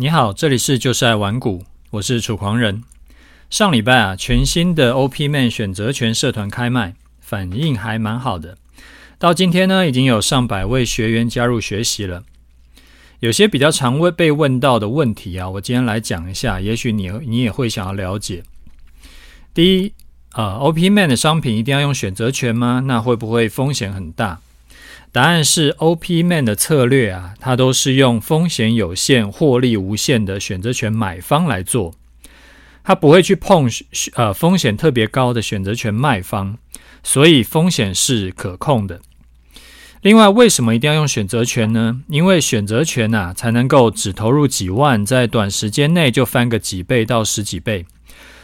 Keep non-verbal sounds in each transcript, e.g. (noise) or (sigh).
你好，这里是就是爱玩股，我是楚狂人。上礼拜啊，全新的 OPMan 选择权社团开卖，反应还蛮好的。到今天呢，已经有上百位学员加入学习了。有些比较常会被问到的问题啊，我今天来讲一下，也许你你也会想要了解。第一，啊，OPMan 的商品一定要用选择权吗？那会不会风险很大？答案是，OPMan 的策略啊，它都是用风险有限、获利无限的选择权买方来做，它不会去碰呃风险特别高的选择权卖方，所以风险是可控的。另外，为什么一定要用选择权呢？因为选择权啊，才能够只投入几万，在短时间内就翻个几倍到十几倍，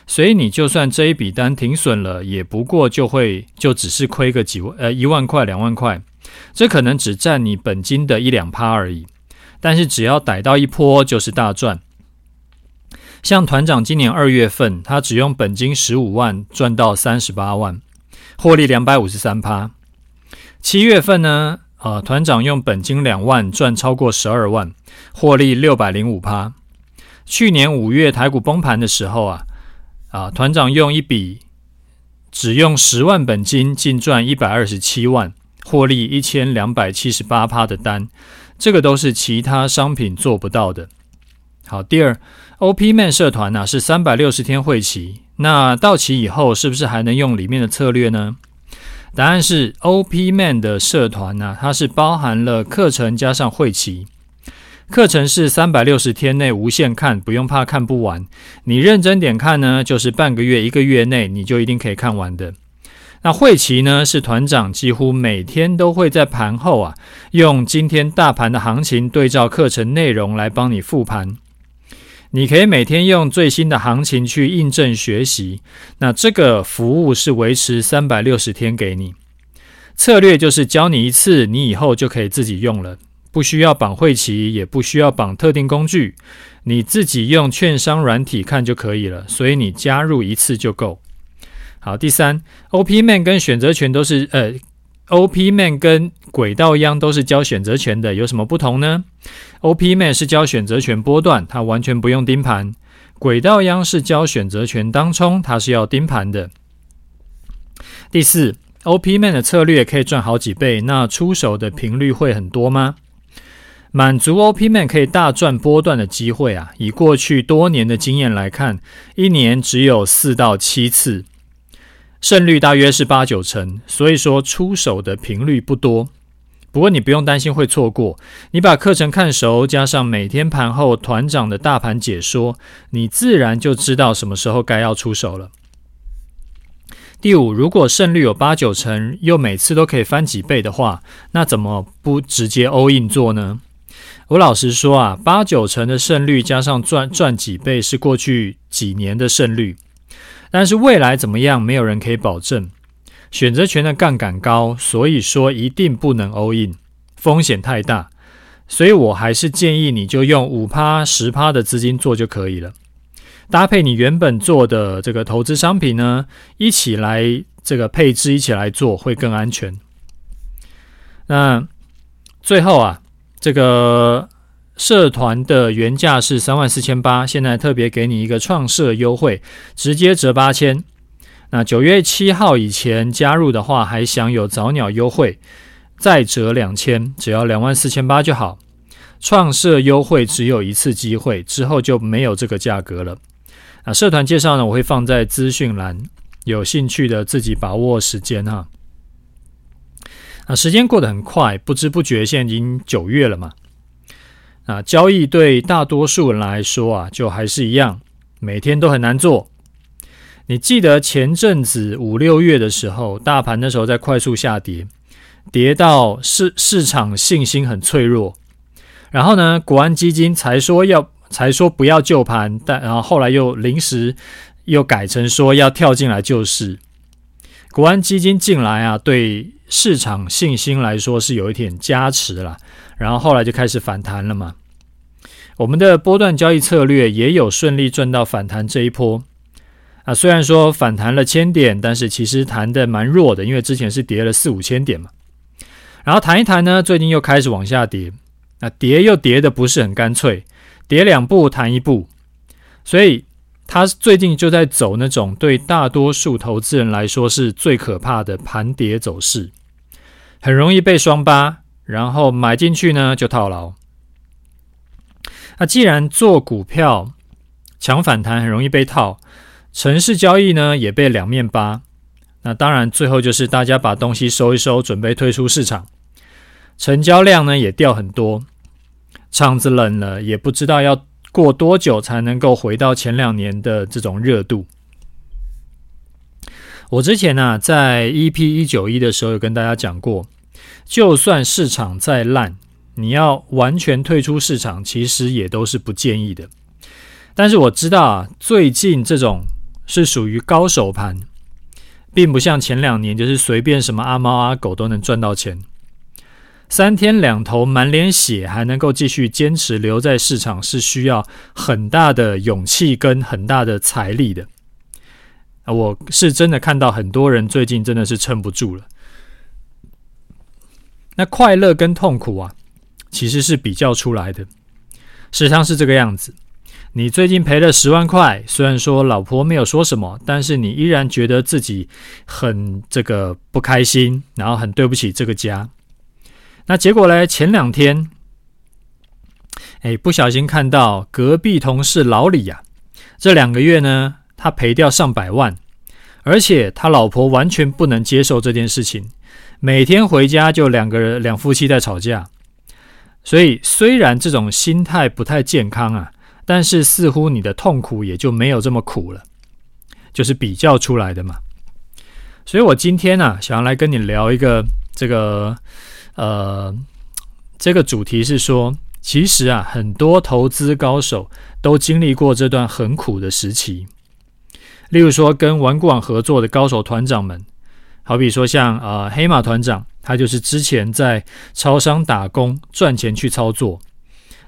所以你就算这一笔单停损了，也不过就会就只是亏个几万呃一万块两万块。这可能只占你本金的一两趴而已，但是只要逮到一波就是大赚。像团长今年二月份，他只用本金十五万赚到三十八万，获利两百五十三趴。七月份呢，呃，团长用本金两万赚超过十二万，获利六百零五趴。去年五月台股崩盘的时候啊，啊，团长用一笔只用十万本金，净赚一百二十七万。获利一千两百七十八趴的单，这个都是其他商品做不到的。好，第二，OPMan 社团呢、是三百六十天会期，那到期以后是不是还能用里面的策略呢？答案是，OPMan 的社团呢、它是包含了课程加上会期，课程是三百六十天内无限看，不用怕看不完。你认真点看呢，就是半个月、一个月内你就一定可以看完的。那会期呢，是团长几乎每天都会在盘后啊，用今天大盘的行情对照课程内容来帮你复盘。你可以每天用最新的行情去印证学习。那这个服务是维持三百六十天给你。策略就是教你一次，你以后就可以自己用了，不需要绑会期，也不需要绑特定工具，你自己用券商软体看就可以了。所以你加入一次就够。好，第三，OPMan 跟选择权都是呃，OPMan 跟轨道央都是交选择权的，有什么不同呢？OPMan 是交选择权波段，它完全不用盯盘；轨道央是交选择权当冲，它是要盯盘的。第四，OPMan 的策略可以赚好几倍，那出手的频率会很多吗？满足 OPMan 可以大赚波段的机会啊，以过去多年的经验来看，一年只有四到七次。胜率大约是八九成，所以说出手的频率不多。不过你不用担心会错过，你把课程看熟，加上每天盘后团长的大盘解说，你自然就知道什么时候该要出手了。第五，如果胜率有八九成，又每次都可以翻几倍的话，那怎么不直接 all in 做呢？我老实说啊，八九成的胜率加上赚赚几倍，是过去几年的胜率。但是未来怎么样，没有人可以保证。选择权的杠杆高，所以说一定不能 all in，风险太大。所以我还是建议你就用五趴、十趴的资金做就可以了，搭配你原本做的这个投资商品呢，一起来这个配置，一起来做会更安全。那最后啊，这个。社团的原价是三万四千八，现在特别给你一个创社优惠，直接折八千。那九月七号以前加入的话，还享有早鸟优惠，再折两千，只要两万四千八就好。创社优惠只有一次机会，之后就没有这个价格了。那社团介绍呢，我会放在资讯栏，有兴趣的自己把握时间哈。那时间过得很快，不知不觉现在已经九月了嘛。啊，交易对大多数人来说啊，就还是一样，每天都很难做。你记得前阵子五六月的时候，大盘那时候在快速下跌，跌到市市场信心很脆弱。然后呢，国安基金才说要，才说不要救盘，但然后后来又临时又改成说要跳进来救市。国安基金进来啊，对市场信心来说是有一点加持了。然后后来就开始反弹了嘛。我们的波段交易策略也有顺利赚到反弹这一波啊。虽然说反弹了千点，但是其实弹的蛮弱的，因为之前是跌了四五千点嘛。然后弹一弹呢，最近又开始往下跌，那跌又跌的不是很干脆。跌两步弹一步，所以他最近就在走那种对大多数投资人来说是最可怕的盘跌走势，很容易被双八，然后买进去呢就套牢。那既然做股票抢反弹很容易被套，城市交易呢也被两面扒，那当然最后就是大家把东西收一收，准备退出市场，成交量呢也掉很多，场子冷了，也不知道要过多久才能够回到前两年的这种热度。我之前呢、啊、在 EP 一九一的时候有跟大家讲过，就算市场再烂。你要完全退出市场，其实也都是不建议的。但是我知道啊，最近这种是属于高手盘，并不像前两年，就是随便什么阿猫阿狗都能赚到钱。三天两头满脸血还能够继续坚持留在市场，是需要很大的勇气跟很大的财力的。啊，我是真的看到很多人最近真的是撑不住了。那快乐跟痛苦啊。其实是比较出来的，事实上是这个样子。你最近赔了十万块，虽然说老婆没有说什么，但是你依然觉得自己很这个不开心，然后很对不起这个家。那结果呢？前两天，哎，不小心看到隔壁同事老李呀、这两个月呢，他赔掉上百万，而且他老婆完全不能接受这件事情，每天回家就两个人两夫妻在吵架。所以，虽然这种心态不太健康啊，但是似乎你的痛苦也就没有这么苦了，就是比较出来的嘛。所以我今天呢、想要来跟你聊一个这个，呃，这个主题是说，其实啊，很多投资高手都经历过这段很苦的时期。例如说，跟玩股网合作的高手团长们，好比说像呃黑马团长。他就是之前在超商打工赚钱去操作，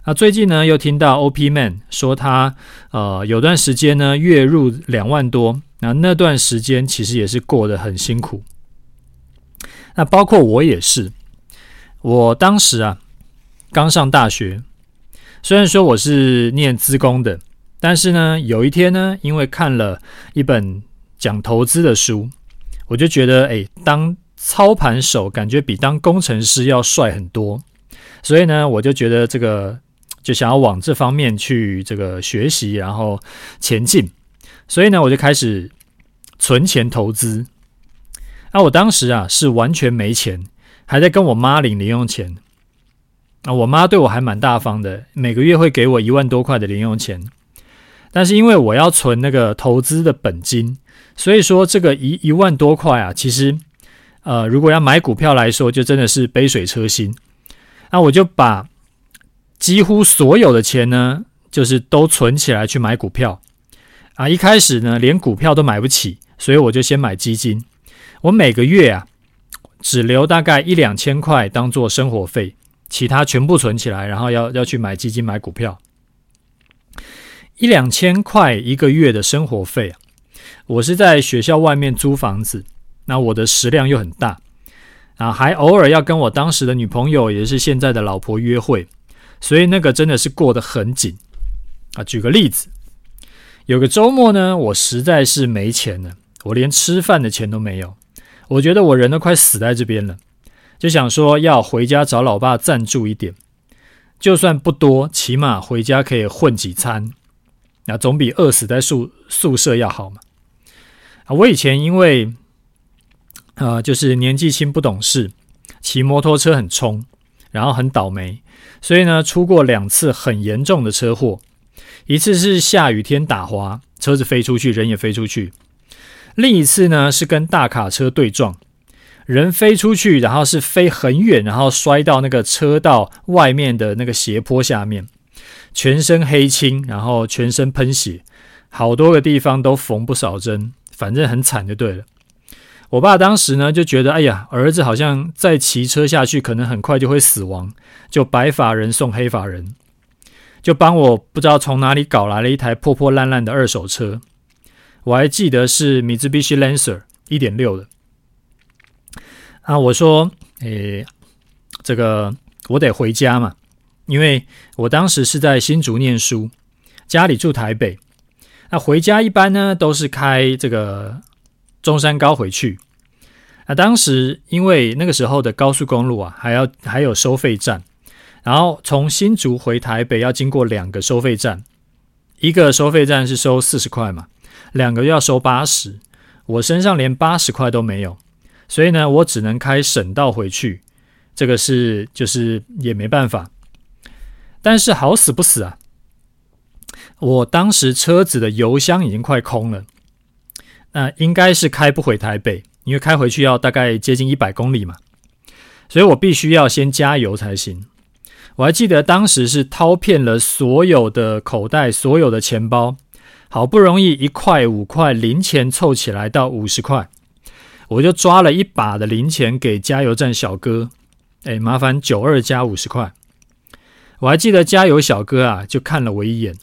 那最近呢又听到 OP Man 说他呃有段时间呢月入两万多，那那段时间其实也是过得很辛苦。那包括我也是，我当时啊刚上大学，虽然说我是念资工的，但是呢有一天呢因为看了一本讲投资的书，我就觉得哎当。操盘手感觉比当工程师要帅很多，所以呢，我就觉得这个就想要往这方面去这个学习，然后前进。所以呢，我就开始存钱投资。那我当时啊是完全没钱，还在跟我妈领零用钱。啊，我妈对我还蛮大方的，每个月会给我一万多块的零用钱。但是因为我要存那个投资的本金，所以说这个一一万多块啊，其实。呃，如果要买股票来说，就真的是杯水车薪。那我就把几乎所有的钱呢，就是都存起来去买股票。啊，一开始呢，连股票都买不起，所以我就先买基金。我每个月啊，只留大概一两千块当做生活费，其他全部存起来，然后要要去买基金、买股票。一两千块一个月的生活费啊，我是在学校外面租房子。那我的食量又很大，啊，还偶尔要跟我当时的女朋友，也是现在的老婆约会，所以那个真的是过得很紧啊。举个例子，有个周末呢，我实在是没钱了，我连吃饭的钱都没有，我觉得我人都快死在这边了，就想说要回家找老爸赞助一点，就算不多，起码回家可以混几餐，那总比饿死在宿宿舍要好嘛。啊，我以前因为、呃，就是年纪轻不懂事，骑摩托车很冲，然后很倒霉，所以呢，出过两次很严重的车祸。一次是下雨天打滑，车子飞出去，人也飞出去；另一次呢是跟大卡车对撞，人飞出去，然后是飞很远，然后摔到那个车道外面的那个斜坡下面，全身黑青，然后全身喷血，好多个地方都缝不少针，反正很惨就对了。我爸当时呢就觉得，哎呀，儿子好像再骑车下去，可能很快就会死亡，就白发人送黑发人，就帮我不知道从哪里搞来了一台破破烂烂的二手车，我还记得是 Mitsubishi Lancer 一点六的。啊，我说，诶，这个我得回家嘛，因为我当时是在新竹念书，家里住台北，那回家一般呢都是开这个中山高回去。那当时因为那个时候的高速公路啊，还要还有收费站，然后从新竹回台北要经过两个收费站，一个收费站是收四十块嘛，两个要收八十，我身上连八十块都没有，所以呢，我只能开省道回去，这个是就是也没办法。但是好死不死啊，我当时车子的油箱已经快空了，那应该是开不回台北。因为开回去要大概接近一百公里嘛，所以我必须要先加油才行。我还记得当时是掏遍了所有的口袋、所有的钱包，好不容易一块五块零钱凑起来到五十块，我就抓了一把的零钱给加油站小哥，哎，麻烦九二加五十块。我还记得加油小哥啊，就看了我一眼。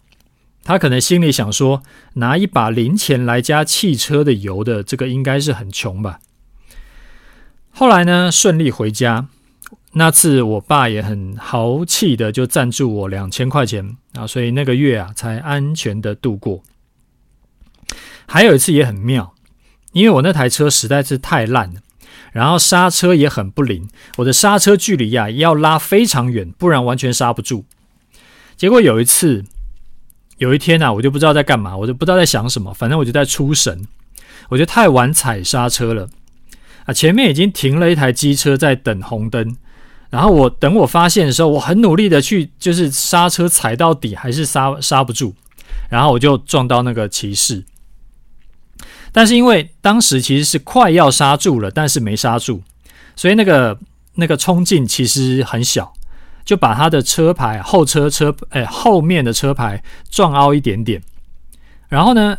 他可能心里想说，拿一把零钱来加汽车的油的，这个应该是很穷吧。后来呢，顺利回家。那次我爸也很豪气的就赞助我两千块钱啊，所以那个月啊才安全的度过。还有一次也很妙，因为我那台车实在是太烂了，然后刹车也很不灵，我的刹车距离呀要拉非常远，不然完全刹不住。结果有一次。有一天啊，我就不知道在干嘛，我就不知道在想什么，反正我就在出神，我就太晚踩刹车了啊！前面已经停了一台机车在等红灯，然后我等我发现的时候，我很努力的去就是刹车踩到底，还是刹刹不住，然后我就撞到那个骑士。但是因为当时其实是快要刹住了，但是没刹住，所以那个那个冲劲其实很小。就把他的车牌后车车哎后面的车牌撞凹一点点，然后呢，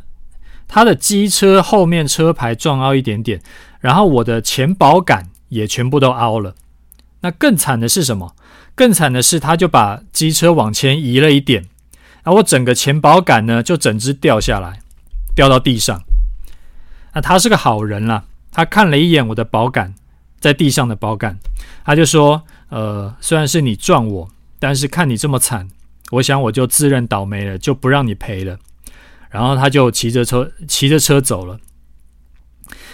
他的机车后面车牌撞凹一点点，然后我的前保杆也全部都凹了。那更惨的是什么？更惨的是，他就把机车往前移了一点，然后我整个前保杆呢就整只掉下来，掉到地上。那他是个好人啦，他看了一眼我的保杆，在地上的保杆，他就说。呃，虽然是你撞我，但是看你这么惨，我想我就自认倒霉了，就不让你赔了。然后他就骑着车骑着车走了。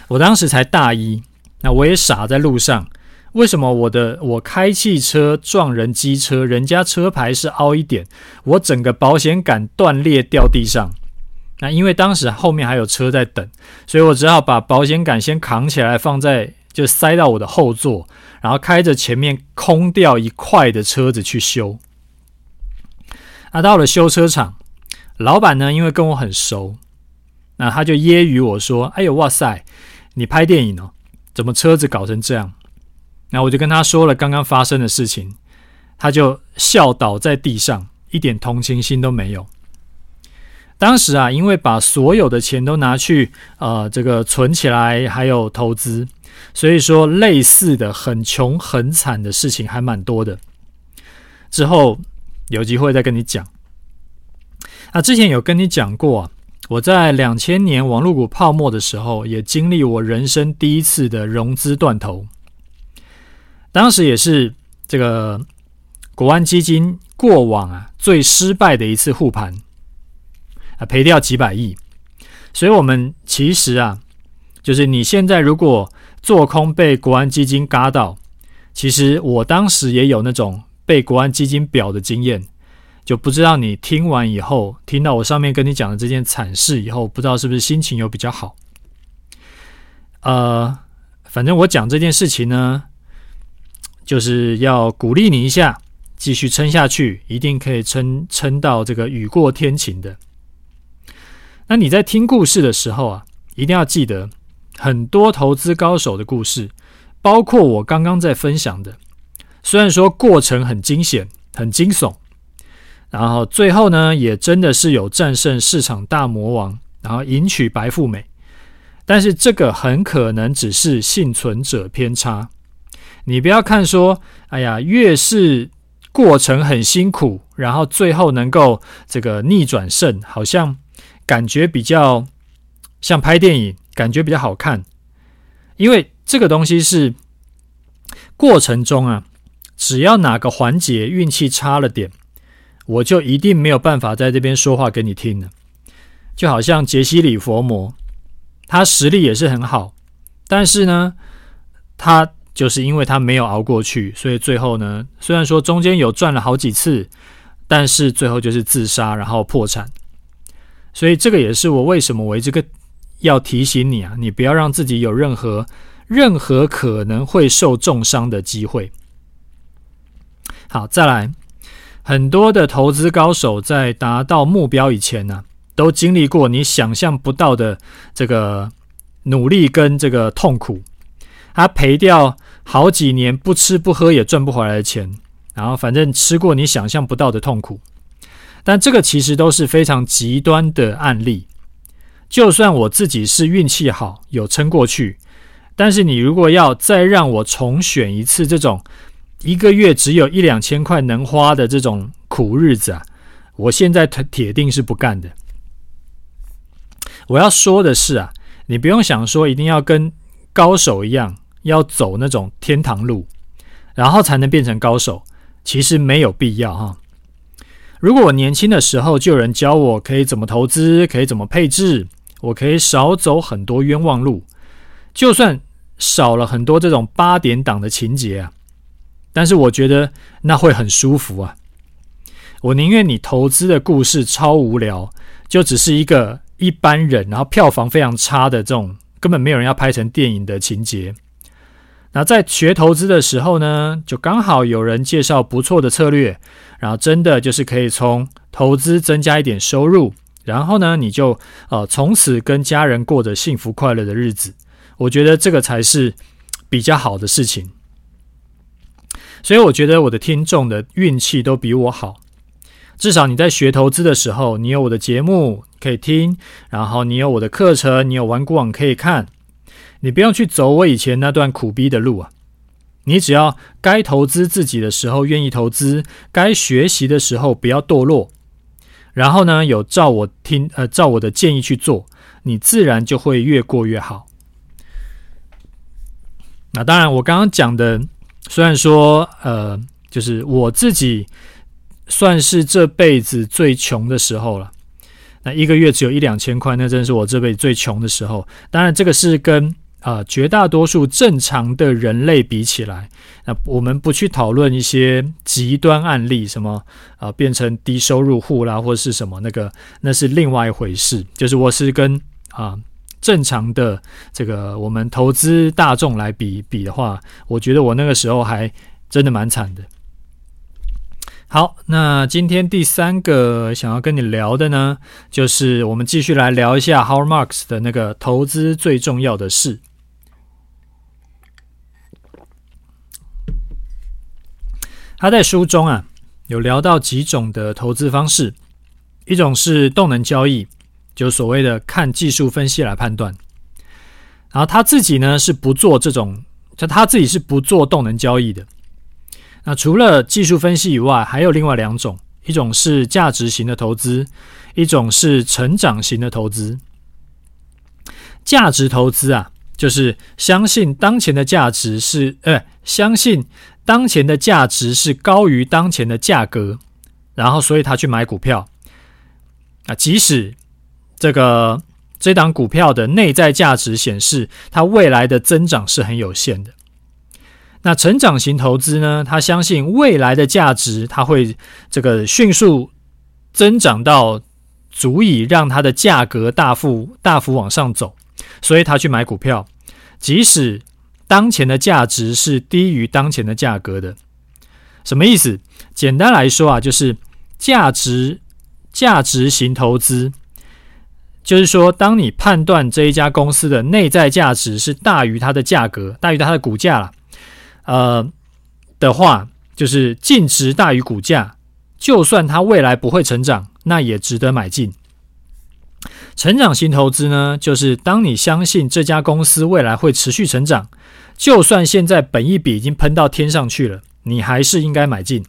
我当时才大一，那我也傻在路上。为什么我的我开汽车撞人机车，人家车牌是凹一点，我整个保险杆断裂掉地上？那因为当时后面还有车在等，所以我只好把保险杆先扛起来，放在就塞到我的后座。然后开着前面空掉一块的车子去修，啊，到了修车厂，老板呢，因为跟我很熟，那他就揶揄我说：“哎呦，哇塞，你拍电影哦，怎么车子搞成这样？”那我就跟他说了刚刚发生的事情，他就笑倒在地上，一点同情心都没有。当时啊，因为把所有的钱都拿去呃这个存起来，还有投资。所以说，类似的很穷很惨的事情还蛮多的。之后有机会再跟你讲。那之前有跟你讲过啊，我在两千年网络股泡沫的时候，也经历我人生第一次的融资断头。当时也是这个国安基金过往啊最失败的一次护盘啊，赔掉几百亿。所以我们其实啊，就是你现在如果做空被国安基金嘎到，其实我当时也有那种被国安基金表的经验，就不知道你听完以后，听到我上面跟你讲的这件惨事以后，不知道是不是心情有比较好？呃，反正我讲这件事情呢，就是要鼓励你一下，继续撑下去，一定可以撑撑到这个雨过天晴的。那你在听故事的时候啊，一定要记得。很多投资高手的故事，包括我刚刚在分享的，虽然说过程很惊险、很惊悚，然后最后呢，也真的是有战胜市场大魔王，然后迎娶白富美，但是这个很可能只是幸存者偏差。你不要看说，哎呀，越是过程很辛苦，然后最后能够这个逆转胜，好像感觉比较像拍电影。感觉比较好看，因为这个东西是过程中啊，只要哪个环节运气差了点，我就一定没有办法在这边说话给你听了。就好像杰西·里佛摩，他实力也是很好，但是呢，他就是因为他没有熬过去，所以最后呢，虽然说中间有赚了好几次，但是最后就是自杀，然后破产。所以这个也是我为什么我这个要提醒你啊，你不要让自己有任何任何可能会受重伤的机会。好，再来，很多的投资高手在达到目标以前呢、都经历过你想象不到的这个努力跟这个痛苦。他赔掉好几年不吃不喝也赚不回来的钱，然后反正吃过你想象不到的痛苦。但这个其实都是非常极端的案例。就算我自己是运气好，有撑过去，但是你如果要再让我重选一次这种。一个月只有一两千块能花的这种苦日子啊，我现在铁定是不干的。我要说的是啊，你不用想说一定要跟高手一样，要走那种天堂路，然后才能变成高手，其实没有必要哈。如果我年轻的时候就有人教我可以怎么投资，可以怎么配置，我可以少走很多冤枉路，就算少了很多这种八点档的情节啊。但是我觉得那会很舒服啊！我宁愿你投资的故事超无聊，就只是一个一般人，然后票房非常差的这种，根本没有人要拍成电影的情节。那在学投资的时候呢，就刚好有人介绍不错的策略，然后真的就是可以从投资增加一点收入，然后呢，你就呃从此跟家人过着幸福快乐的日子。我觉得这个才是比较好的事情。所以我觉得我的听众的运气都比我好，至少你在学投资的时候，你有我的节目可以听，然后你有我的课程，你有玩股网可以看，你不用去走我以前那段苦逼的路啊。你只要该投资自己的时候愿意投资，该学习的时候不要堕落，然后呢，有照我听呃照我的建议去做，你自然就会越过越好。那当然，我刚刚讲的。虽然说，呃，就是我自己算是这辈子最穷的时候了。那一个月只有一两千块，那真是我这辈子最穷的时候。当然，这个是跟啊、绝大多数正常的人类比起来，那我们不去讨论一些极端案例，什么啊、变成低收入户啦，或是什么那个，那是另外一回事。就是我是跟啊。正常的这个我们投资大众来比比的话，我觉得我那个时候还真的蛮惨的。好，那今天第三个想要跟你聊的呢，就是我们继续来聊一下 h o w a r Marks 的那个投资最重要的事。他在书中啊有聊到几种的投资方式，一种是动能交易。就所谓的看技术分析来判断，然后他自己呢是不做这种，就他自己是不做动能交易的。那除了技术分析以外，还有另外两种，一种是价值型的投资，一种是成长型的投资。价值投资啊，就是相信当前的价值是，呃，相信当前的价值是高于当前的价格，然后所以他去买股票啊，即使。这个这档股票的内在价值显示，它未来的增长是很有限的。那成长型投资呢？他相信未来的价值，它会这个迅速增长到足以让它的价格大幅大幅往上走，所以他去买股票，即使当前的价值是低于当前的价格的。什么意思？简单来说啊，就是价值价值型投资。就是说，当你判断这一家公司的内在价值是大于它的价格，大于它的股价了，呃的话，就是净值大于股价，就算它未来不会成长，那也值得买进。成长型投资呢，就是当你相信这家公司未来会持续成长，就算现在本一笔已经喷到天上去了，你还是应该买进。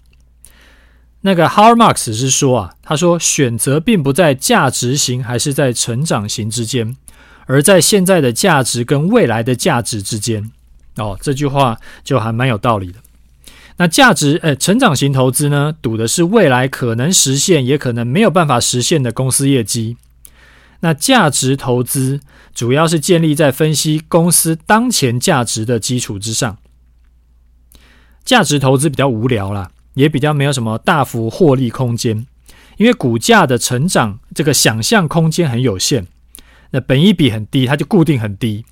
那个 Har Marx 是说啊，他说选择并不在价值型还是在成长型之间，而在现在的价值跟未来的价值之间。哦，这句话就还蛮有道理的。那价值呃成长型投资呢，赌的是未来可能实现，也可能没有办法实现的公司业绩。那价值投资主要是建立在分析公司当前价值的基础之上。价值投资比较无聊啦，也比较没有什么大幅获利空间，因为股价的成长这个想象空间很有限。那本益比很低，它就固定很低。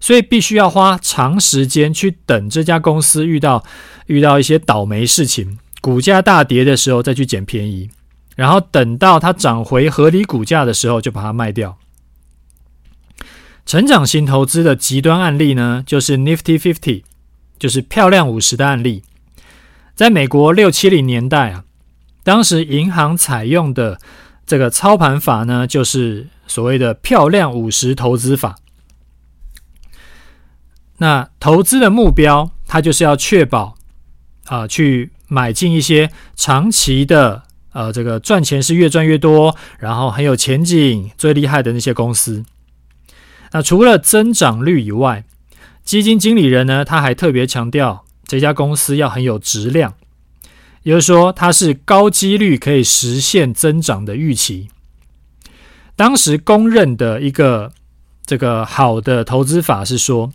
所以必须要花长时间去等这家公司遇到遇到一些倒霉事情，股价大跌的时候再去捡便宜，然后等到它涨回合理股价的时候就把它卖掉。成长型投资的极端案例呢，就是 Nifty Fifty，就是漂亮五十的案例。在美国六七零年代啊，当时银行采用的这个操盘法呢，就是所谓的漂亮五十投资法。那投资的目标，它就是要确保啊、去买进一些长期的，呃，这个赚钱是越赚越多，然后很有前景、最厉害的那些公司。那除了增长率以外，基金经理人呢，他还特别强调这家公司要很有质量，也就是说，它是高几率可以实现增长的预期。当时公认的一个这个好的投资法是说，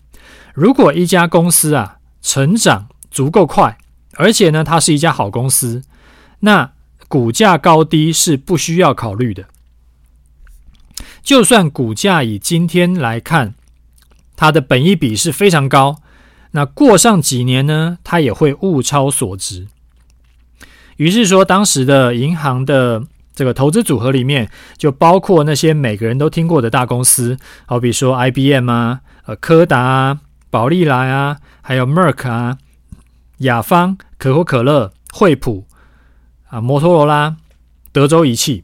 如果一家公司啊成长足够快，而且呢它是一家好公司，那股价高低是不需要考虑的。就算股价以今天来看，它的本益比是非常高，那过上几年呢，它也会物超所值。于是说，当时的银行的这个投资组合里面，就包括那些每个人都听过的大公司，好比说 IBM 啊，呃，柯达啊。宝丽来啊，还有 Merck 啊，雅芳、可口可乐、惠普啊，摩托罗拉、德州仪器，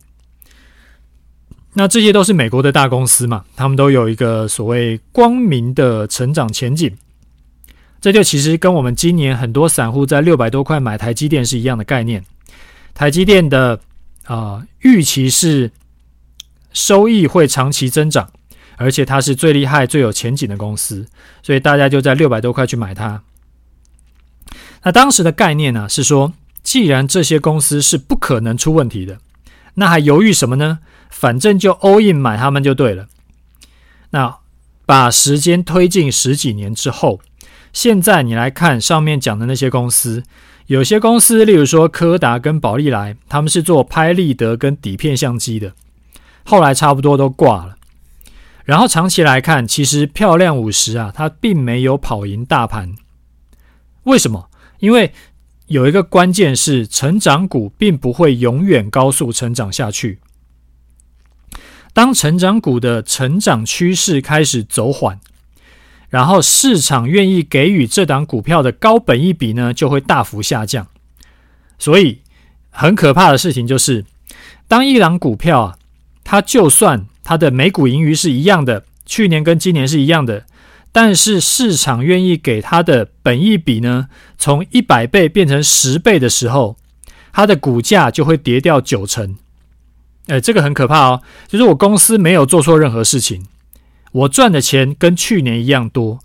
那这些都是美国的大公司嘛，他们都有一个所谓光明的成长前景。这就其实跟我们今年很多散户在六百多块买台积电是一样的概念。台积电的啊、预期是收益会长期增长。而且它是最厉害、最有前景的公司，所以大家就在六百多块去买它。那当时的概念呢，是说，既然这些公司是不可能出问题的，那还犹豫什么呢？反正就 all in 买他们就对了。那把时间推进十几年之后，现在你来看上面讲的那些公司，有些公司，例如说柯达跟宝丽来，他们是做拍立得跟底片相机的，后来差不多都挂了。然后长期来看，其实漂亮五十啊，它并没有跑赢大盘。为什么？因为有一个关键是，成长股并不会永远高速成长下去。当成长股的成长趋势开始走缓，然后市场愿意给予这档股票的高本益比呢，就会大幅下降。所以很可怕的事情就是，当一档股票啊，它就算它的每股盈余是一样的，去年跟今年是一样的，但是市场愿意给它的本益比呢，从一百倍变成十倍的时候，它的股价就会跌掉九成。哎，这个很可怕哦，就是我公司没有做错任何事情，我赚的钱跟去年一样多，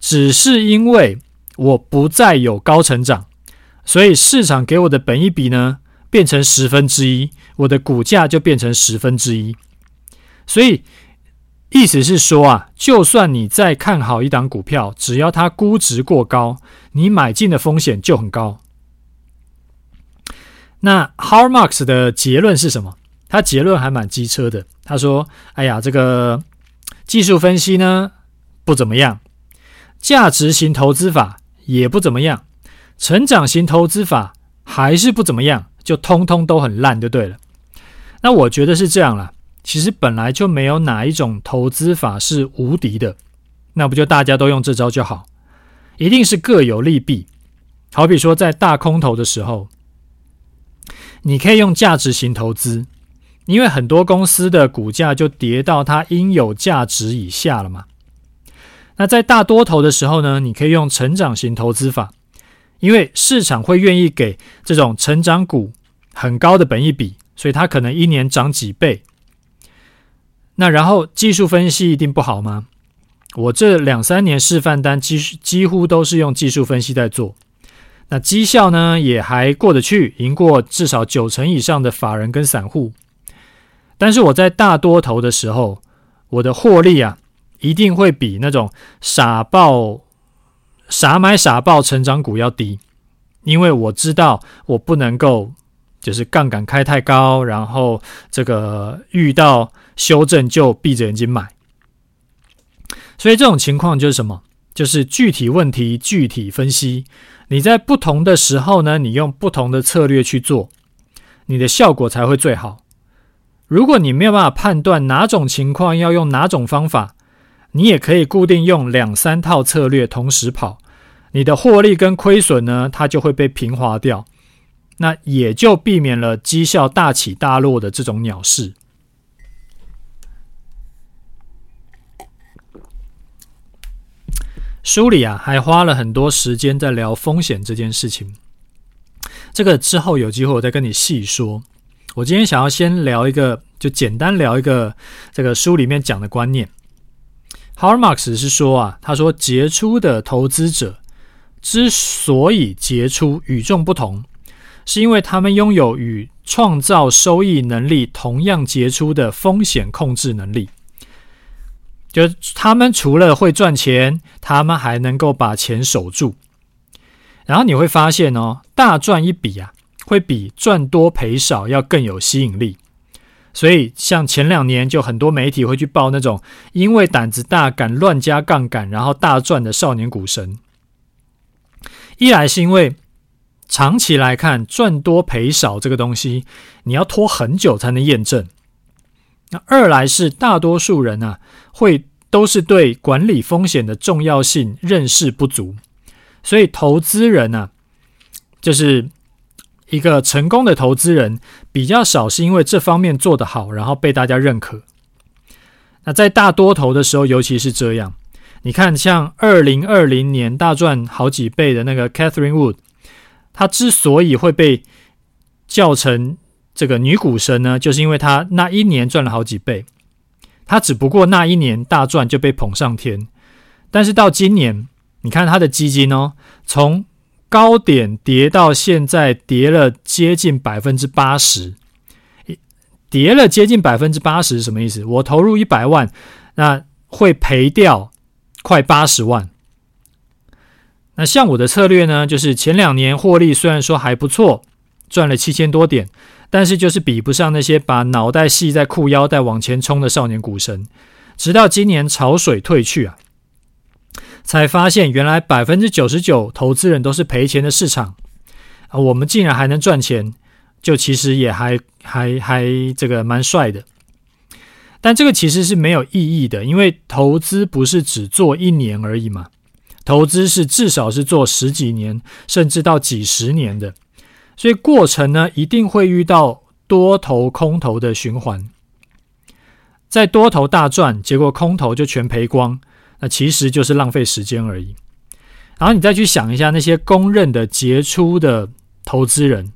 只是因为我不再有高成长，所以市场给我的本益比呢，变成十分之一，我的股价就变成十分之一。所以，意思是说啊，就算你再看好一档股票，只要它估值过高，你买进的风险就很高。那 Har Marx 的结论是什么？他结论还蛮机车的。他说：“哎呀，这个技术分析呢不怎么样，价值型投资法也不怎么样，成长型投资法还是不怎么样，就通通都很烂，就对了。”那我觉得是这样啦。其实本来就没有哪一种投资法是无敌的，那不就大家都用这招就好？一定是各有利弊。好比说在大空头的时候，你可以用价值型投资，因为很多公司的股价就跌到它应有价值以下了嘛。那在大多头的时候呢，你可以用成长型投资法，因为市场会愿意给这种成长股很高的本益比，所以它可能一年涨几倍。那然后技术分析一定不好吗？我这两三年示范单几几乎都是用技术分析在做。那绩效呢也还过得去，赢过至少九成以上的法人跟散户。但是我在大多头的时候，我的获利啊，一定会比那种傻爆、傻买傻爆成长股要低，因为我知道我不能够就是杠杆开太高，然后这个遇到修正就闭着眼睛买。所以这种情况就是什么？就是具体问题具体分析。你在不同的时候呢，你用不同的策略去做，你的效果才会最好。如果你没有办法判断哪种情况要用哪种方法，你也可以固定用两三套策略同时跑，你的获利跟亏损呢，它就会被平滑掉，那也就避免了绩效大起大落的这种鸟事。书里啊，还花了很多时间在聊风险这件事情，这个之后有机会我再跟你细说。我今天想要先聊一个，就简单聊一个这个书里面讲的观念。Howard Marks 是说啊，他说杰出的投资者之所以杰出、与众不同，是因为他们拥有与创造收益能力同样杰出的风险控制能力。就他们除了会赚钱，他们还能够把钱守住。然后你会发现哦，大赚一笔啊。会比赚多赔少要更有吸引力，所以像前两年就很多媒体会去报那种因为胆子大敢乱加杠杆然后大赚的少年股神。一来是因为长期来看赚多赔少这个东西你要拖很久才能验证，那二来是大多数人啊会都是对管理风险的重要性认识不足，所以投资人呢、啊、就是。一个成功的投资人比较少，是因为这方面做得好，然后被大家认可。那在大多头的时候，尤其是这样。你看，像二零二零年大赚好几倍的那个 Catherine Wood，他之所以会被叫成这个女股神呢，就是因为她那一年赚了好几倍。她只不过那一年大赚就被捧上天，但是到今年，你看她的基金哦，从高点跌到现在跌了接近百分之八十，跌了接近百分之八十是什么意思？我投入一百万，那会赔掉快八十万。那像我的策略呢，就是前两年获利虽然说还不错，赚了七千多点，但是就是比不上那些把脑袋系在裤腰带往前冲的少年股神。直到今年潮水退去啊。才发现，原来百分之九十九投资人都是赔钱的市场啊！我们竟然还能赚钱，就其实也还还还这个蛮帅的。但这个其实是没有意义的，因为投资不是只做一年而已嘛，投资是至少是做十几年，甚至到几十年的。所以过程呢，一定会遇到多头空头的循环，在多头大赚，结果空头就全赔光。那其实就是浪费时间而已。然后你再去想一下那些公认的杰出的投资人，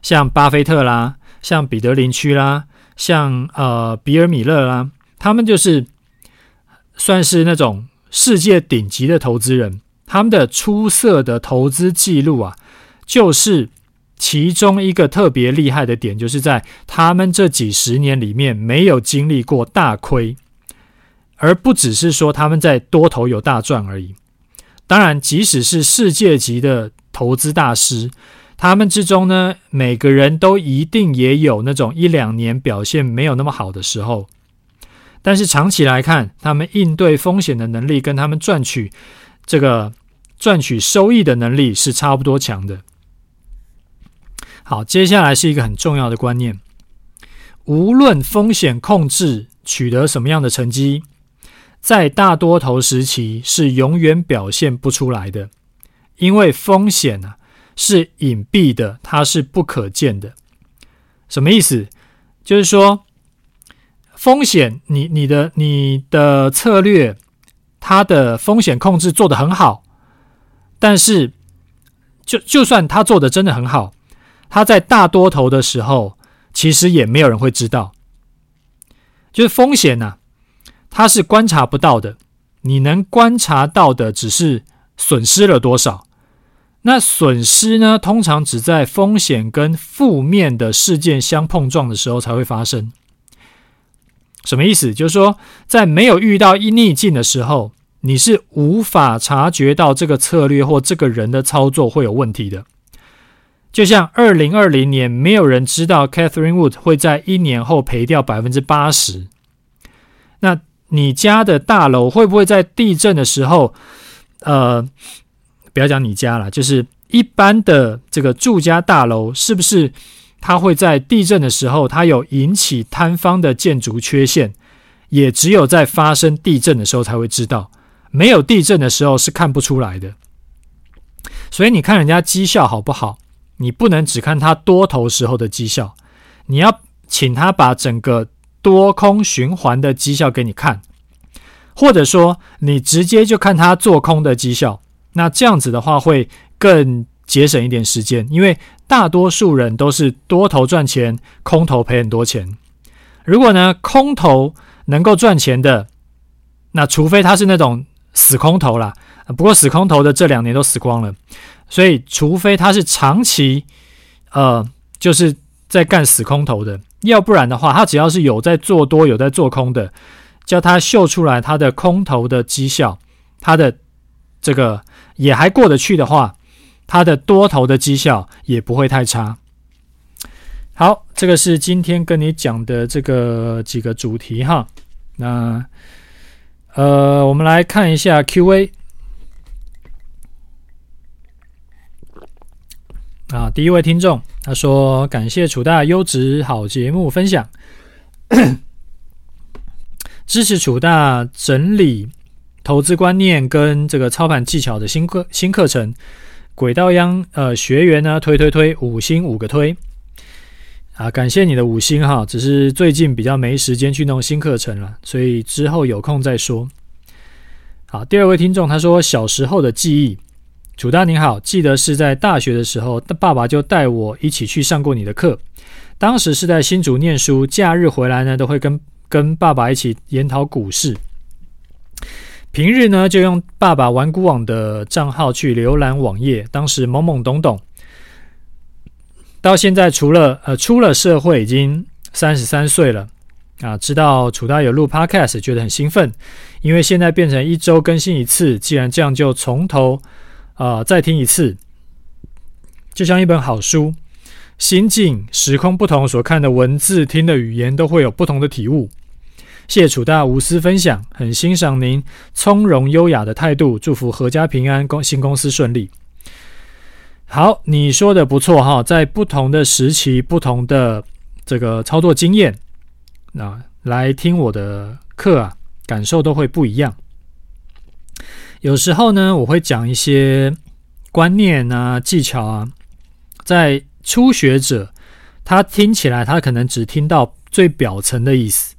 像巴菲特啦，像彼得林区啦，像呃比尔米勒啦，他们就是算是那种世界顶级的投资人。他们的出色的投资记录啊，就是其中一个特别厉害的点，就是在他们这几十年里面没有经历过大亏。而不只是说他们在多头有大赚而已。当然，即使是世界级的投资大师，他们之中呢，每个人都一定也有那种一两年表现没有那么好的时候。但是长期来看，他们应对风险的能力跟他们赚取这个赚取收益的能力是差不多强的。好，接下来是一个很重要的观念：无论风险控制取得什么样的成绩。在大多头时期是永远表现不出来的，因为风险啊是隐蔽的，它是不可见的。什么意思？就是说，风险，你你的你的策略，它的风险控制做得很好，但是就就算他做得真的很好，他在大多头的时候，其实也没有人会知道。就是风险啊。它是观察不到的，你能观察到的只是损失了多少。那损失呢，通常只在风险跟负面的事件相碰撞的时候才会发生。什么意思？就是说，在没有遇到一逆境的时候，你是无法察觉到这个策略或这个人的操作会有问题的。就像二零二零年，没有人知道 Catherine Wood 会在一年后赔掉百分之八十。那你家的大楼会不会在地震的时候，呃，不要讲你家了，就是一般的这个住家大楼，是不是它会在地震的时候，它有引起坍方的建筑缺陷？也只有在发生地震的时候才会知道，没有地震的时候是看不出来的。所以你看人家绩效好不好，你不能只看它多头时候的绩效，你要请他把整个多空循环的绩效给你看，或者说你直接就看他做空的绩效。那这样子的话会更节省一点时间，因为大多数人都是多头赚钱，空头赔很多钱。如果呢，空头能够赚钱的，那除非他是那种死空头啦，不过死空头的这两年都死光了，所以除非他是长期，呃，就是在干死空头的，要不然的话，他只要是有在做多有在做空的，叫他秀出来他的空头的绩效，他的这个。也还过得去的话，他的多头的绩效也不会太差。好，这个是今天跟你讲的这个几个主题哈。那呃，我们来看一下 Q&A 啊。第一位听众他说：“感谢楚大优质好节目分享，(coughs) 支持楚大整理。”投资观念跟这个操盘技巧的新课新课程，轨道央呃学员呢推推推五星五个推啊，感谢你的五星哈，只是最近比较没时间去弄新课程了，所以之后有空再说。好，第二位听众他说小时候的记忆，楚大您好，记得是在大学的时候，爸爸就带我一起去上过你的课，当时是在新竹念书，假日回来呢都会跟跟爸爸一起研讨股市。平日呢，就用爸爸玩股网的账号去浏览网页。当时懵懵懂懂，到现在除了呃出了社会，已经三十三岁了啊。知道楚大有录 Podcast，觉得很兴奋，因为现在变成一周更新一次。既然这样，就从头啊、再听一次，就像一本好书，心境时空不同，所看的文字、听的语言都会有不同的体悟。谢楚大无私分享，很欣赏您从容优雅的态度，祝福阖家平安，公新公司顺利。好，你说的不错哈，在不同的时期、不同的这个操作经验，啊，来听我的课啊，感受都会不一样。有时候呢，我会讲一些观念啊、技巧啊，在初学者他听起来，他可能只听到最表层的意思。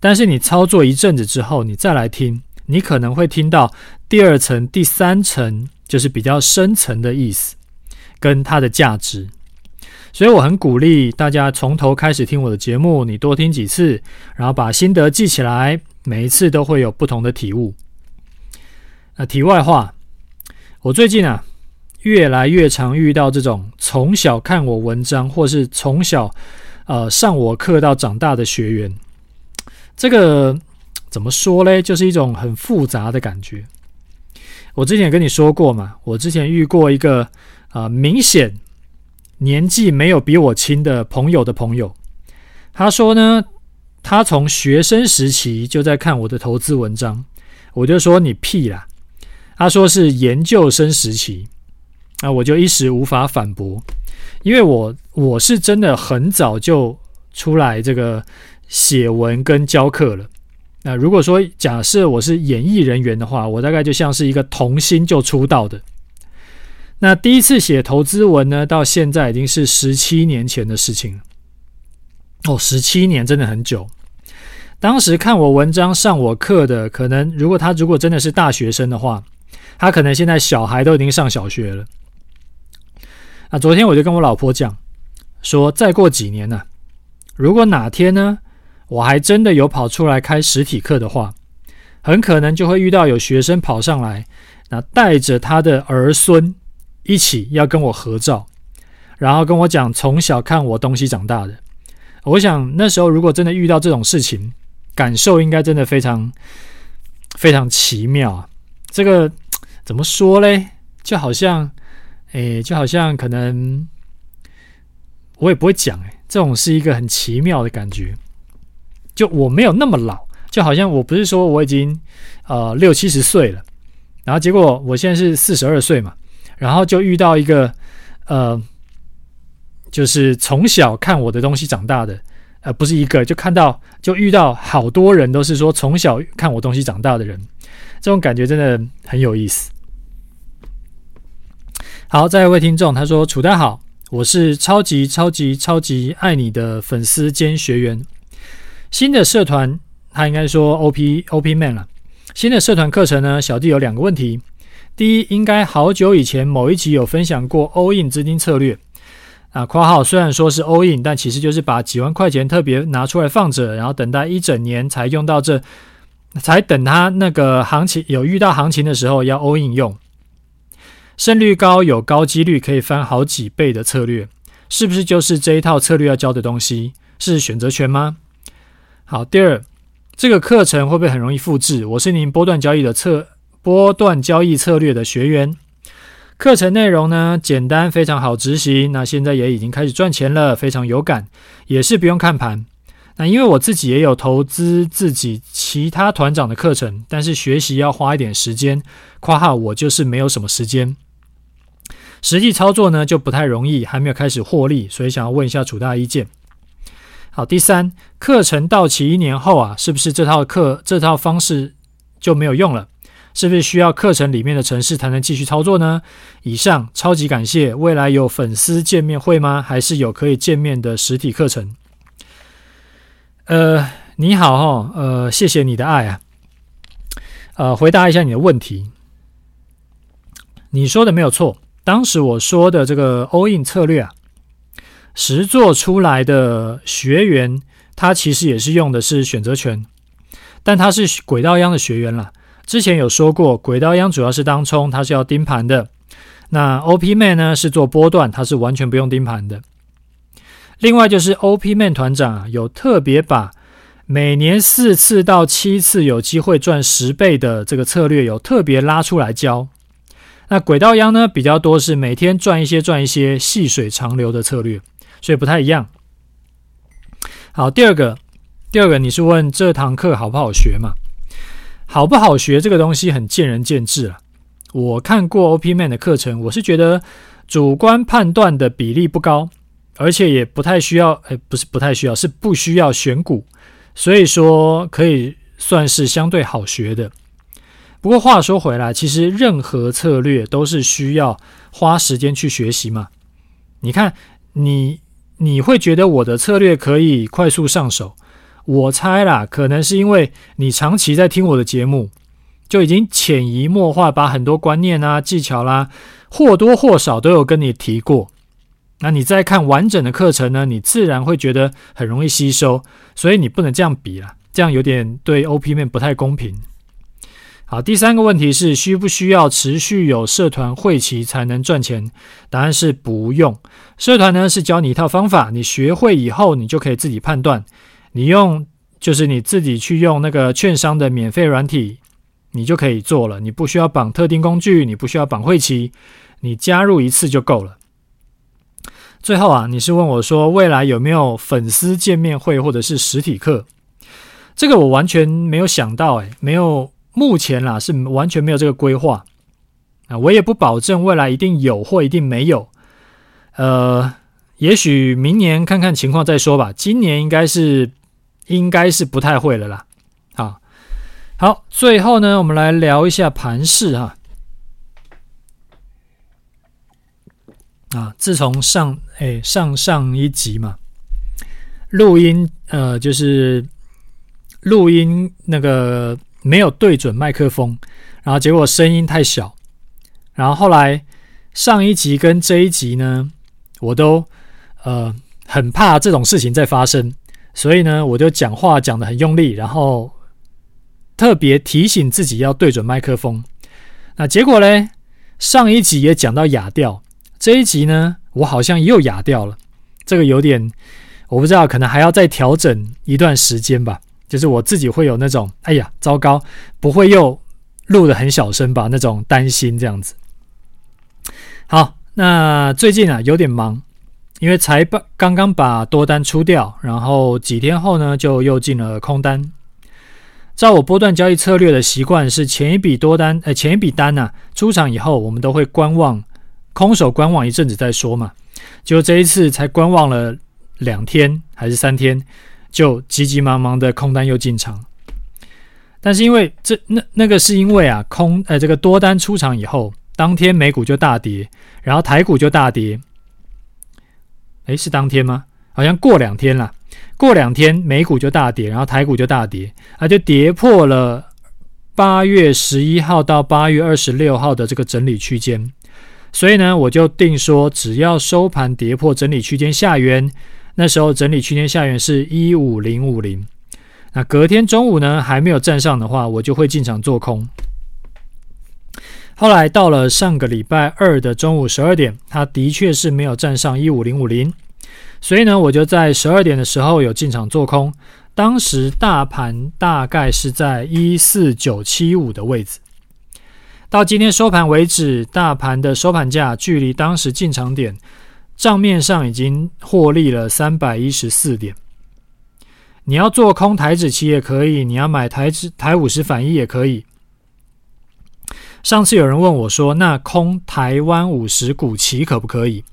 但是你操作一阵子之后，你再来听，你可能会听到第二层、第三层，就是比较深层的意思跟它的价值。所以我很鼓励大家从头开始听我的节目，你多听几次，然后把心得记起来，每一次都会有不同的体悟。那题外话，我最近啊，越来越常遇到这种从小看我文章，或是从小呃上我课到长大的学员。这个怎么说嘞？就是一种很复杂的感觉。我之前也跟你说过嘛，我之前遇过一个啊、呃，明显年纪没有比我轻的朋友的朋友，他说呢，他从学生时期就在看我的投资文章，我就说你屁啦。他说是研究生时期，啊，我就一时无法反驳，因为我我是真的很早就出来这个。写文跟教课了。那如果说假设我是演艺人员的话，我大概就像是一个童星就出道的。那第一次写投资文呢，到现在已经是十七年前的事情了。哦，十七年真的很久。当时看我文章上我课的，可能如果他如果真的是大学生的话，他可能现在小孩都已经上小学了。那昨天我就跟我老婆讲，说再过几年呢，如果哪天呢，我还真的有跑出来开实体课的话，很可能就会遇到有学生跑上来，那带着他的儿孙一起要跟我合照，然后跟我讲从小看我东西长大的。我想那时候如果真的遇到这种事情，感受应该真的非常非常奇妙啊！这个 (tsk) 怎么说嘞？就好像，诶，就好像可能我也不会讲，诶，这种是一个很奇妙的感觉。就我没有那么老，就好像我不是说我已经呃六七十岁了，然后结果我现在是四十二岁嘛，然后就遇到一个呃，就是从小看我的东西长大的，呃，不是一个，就看到就遇到好多人都是说从小看我东西长大的人，这种感觉真的很有意思。好，再一位听众，他说：“楚大好，我是超级超级超级爱你的粉丝兼学员。新的社团，他应该说 OP OP Man 了。新的社团课程呢，小弟有两个问题。第一，应该好久以前某一集有分享过 All In 资金策略啊。括号虽然说是 All In，但其实就是把几万块钱特别拿出来放着，然后等待一整年才用到这，才等他那个行情有遇到行情的时候要 All In 用。”胜率高，有高几率可以翻好几倍的策略，是不是就是这一套策略要教的东西？是选择权吗？好，第二，这个课程会不会很容易复制？我是您波段交易的策波段交易策略的学员，课程内容呢，简单，非常好执行。那现在也已经开始赚钱了，非常有感，也是不用看盘。那因为我自己也有投资自己其他团长的课程，但是学习要花一点时间。括号我就是没有什么时间。实际操作呢，就不太容易，还没有开始获利，所以想要问一下楚大意见。好，第三，课程到期一年后啊，是不是这套课这套方式就没有用了？是不是需要课程里面的城市才能继续操作呢？以上超级感谢。未来有粉丝见面会吗？还是有可以见面的实体课程？呃，你好哈，呃，谢谢你的爱啊。呃，回答一下你的问题，你说的没有错。当时我说的这个 all in 策略啊，实做出来的学员，他其实也是用的是选择权，但他是轨道央的学员了。之前有说过，轨道央主要是当冲，他是要盯盘的。那 OP Man 呢是做波段，他是完全不用盯盘的。另外就是 OP Man 团长啊，有特别把每年四次到七次有机会赚十倍的这个策略，有特别拉出来教。那轨道央呢，比较多是每天赚一些赚一些细水长流的策略，所以不太一样。好，第二个，第二个你是问这堂课好不好学嘛？好不好学这个东西很见仁见智啊。我看过 OP Man 的课程，我是觉得主观判断的比例不高，而且也不太需要，哎，不是不太需要，是不需要选股，所以说可以算是相对好学的。不过话说回来，其实任何策略都是需要花时间去学习嘛。你看，你你会觉得我的策略可以快速上手，我猜啦，可能是因为你长期在听我的节目，就已经潜移默化把很多观念啊、技巧啦，或多或少都有跟你提过。那你再看完整的课程呢，你自然会觉得很容易吸收。所以你不能这样比啦，这样有点对 O P M 不太公平。好，第三个问题是需不需要持续有社团会期才能赚钱？答案是不用。社团呢是教你一套方法，你学会以后，你就可以自己判断。你用就是你自己去用那个券商的免费软体，你就可以做了。你不需要绑特定工具，你不需要绑会期，你加入一次就够了。最后啊，你是问我说未来有没有粉丝见面会或者是实体课？这个我完全没有想到，诶，没有。目前啦是完全没有这个规划啊，我也不保证未来一定有或一定没有，呃，也许明年看看情况再说吧。今年应该是应该是不太会了啦。好，好，最后呢，我们来聊一下盘市哈。啊自从上诶上上一集嘛，录音呃就是录音那个。没有对准麦克风，然后结果声音太小，然后后来上一集跟这一集呢，我都呃很怕这种事情再发生，所以呢，我就讲话讲得很用力，然后特别提醒自己要对准麦克风。那结果呢，上一集也讲到哑掉，这一集呢，我好像又哑掉了，这个有点，我不知道，可能还要再调整一段时间吧。就是我自己会有那种，哎呀，糟糕，不会又录的很小声吧？那种担心这样子。好，那最近啊有点忙，因为才把刚刚把多单出掉，然后几天后呢就又进了空单。照我波段交易策略的习惯是，前一笔多单，呃，前一笔单呢、出场以后，我们都会观望，空手观望一阵子再说嘛。就这一次才观望了两天还是三天，就急急忙忙的空单又进场。但是因为这那那个是因为啊空，呃，这个多单出场以后，当天美股就大跌，然后台股就大跌。诶，是当天吗？好像过两天了。过两天美股就大跌，然后台股就大跌，啊，就跌破了八月十一号到八月二十六号的这个整理区间，所以呢，我就定说，只要收盘跌破整理区间下缘，那时候整理区间下缘是一五零五零，那隔天中午呢还没有站上的话，我就会进场做空。后来到了上个礼拜二的中午十二点，它的确是没有站上一五零五零。所以呢，我就在十二点的时候有进场做空，当时大盘大概是在一四九七五的位置。到今天收盘为止，大盘的收盘价距离当时进场点账面上已经获利了三百一十四点。你要做空台指期也可以，你要买台指台五十反一也可以。上次有人问我说，那空台湾五十股期可不可以？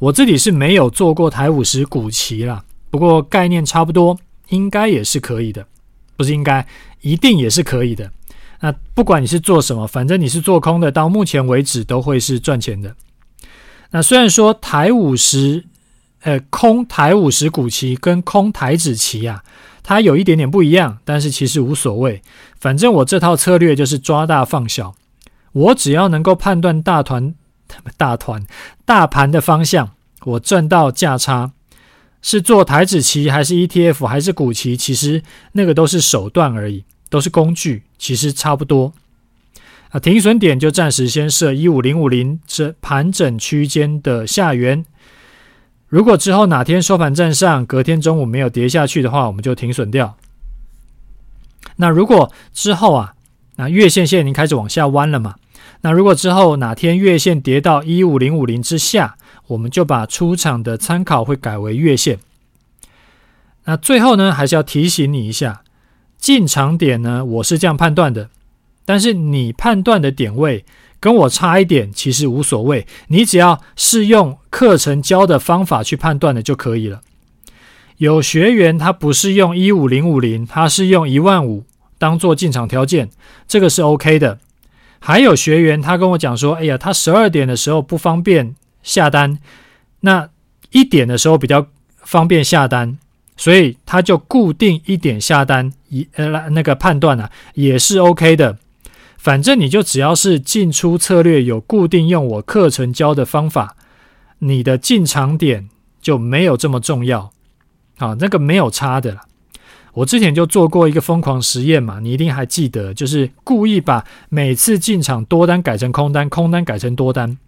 我自己是没有做过台五十股期啦，不过概念差不多，应该也是可以的，不是应该，一定也是可以的。那不管你是做什么，反正你是做空的，到目前为止都会是赚钱的。那虽然说台五十，呃，空台五十股期跟空台指期啊，它有一点点不一样，但是其实无所谓，反正我这套策略就是抓大放小，我只要能够判断大团。(laughs) 大团大盘的方向，我赚到价差是做台指期还是 ETF 还是股期，其实那个都是手段而已，都是工具，其实差不多。啊，停损点就暂时先设一五零五零这盘整区间的下缘。如果之后哪天收盘站上，隔天中午没有跌下去的话，我们就停损掉。那如果之后啊，那月线现在已经开始往下弯了嘛？那如果之后哪天月线跌到一五零五零之下，我们就把出场的参考会改为月线。那最后呢，还是要提醒你一下，进场点呢，我是这样判断的，但是你判断的点位跟我差一点，其实无所谓，你只要是用课程教的方法去判断的就可以了。有学员他不是用一五零五零，他是用一万五当做进场条件，这个是 OK 的。还有学员，他跟我讲说：“哎呀，他十二点的时候不方便下单，那一点的时候比较方便下单，所以他就固定一点下单，一呃那个判断啊也是 OK 的。反正你就只要是进出策略有固定用我课程教的方法，你的进场点就没有这么重要，好，那个没有差的了。”我之前就做过一个疯狂实验嘛，你一定还记得，就是故意把每次进场多单改成空单，空单改成多单，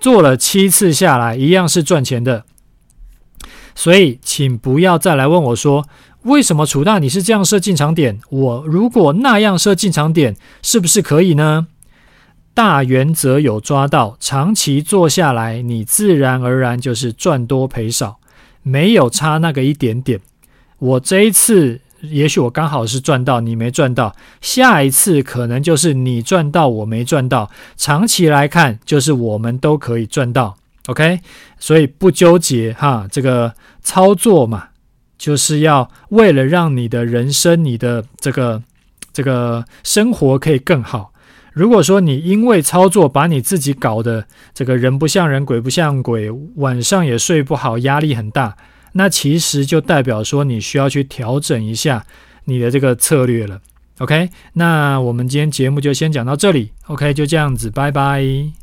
做了七次下来，一样是赚钱的。所以，请不要再来问我说，为什么楚大你是这样设进场点？我如果那样设进场点，是不是可以呢？大原则有抓到，长期做下来，你自然而然就是赚多赔少，没有差那个一点点。我这一次，也许我刚好是赚到，你没赚到；下一次可能就是你赚到，我没赚到。长期来看，就是我们都可以赚到。OK，所以不纠结哈，这个操作嘛，就是要为了让你的人生、你的这个这个生活可以更好。如果说你因为操作把你自己搞得这个人不像人、鬼不像鬼，晚上也睡不好，压力很大。那其实就代表说你需要去调整一下你的这个策略了，OK？那我们今天节目就先讲到这里，OK？就这样子，拜拜。